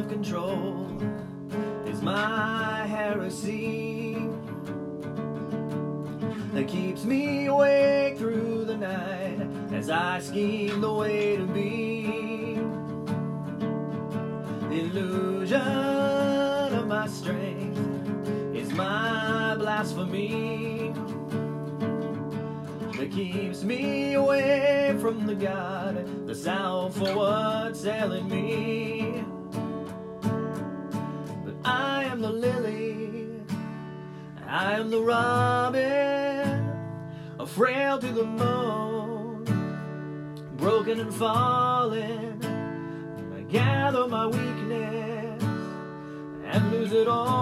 control is my heresy that keeps me awake through the night as I scheme the way to be. The illusion of my strength is my blasphemy that keeps me away from the God the out for what's selling me. I am the lily, I am the robin, frail to the moon, broken and fallen. I gather my weakness and lose it all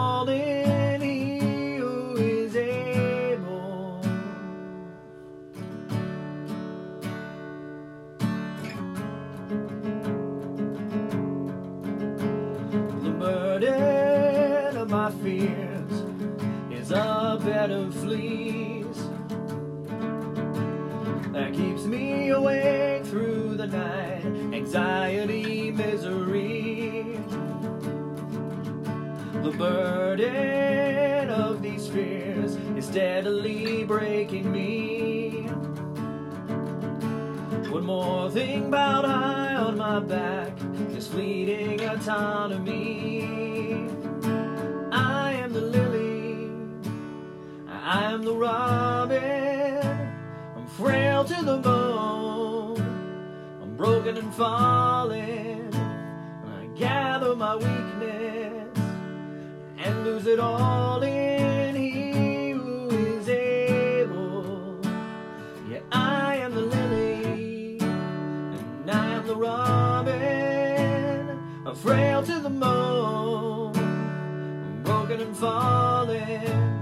is a bed of fleas that keeps me awake through the night. Anxiety, misery. The burden of these fears is steadily breaking me. One more thing bowed high on my back, this fleeting autonomy. Frail to the bone, I'm broken and falling. I gather my weakness and lose it all in He who is able. Yeah, I am the lily, and I am the robin. I'm frail to the bone, I'm broken and falling,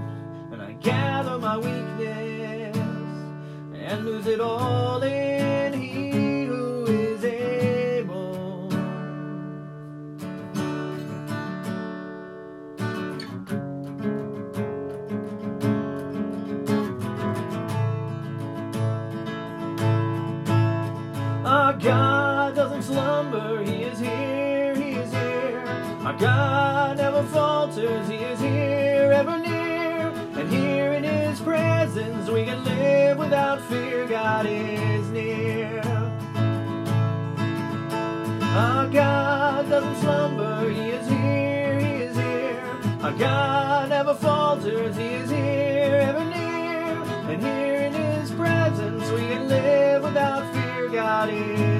it all in He who is able. Our God doesn't slumber, He is here, He is here. Our God never falters, He is here, ever near. And here in His presence we can live without fear, God is near. Our God doesn't slumber, He is here, He is here. Our God never falters, He is here, ever near. And here in His presence we can live without fear, God is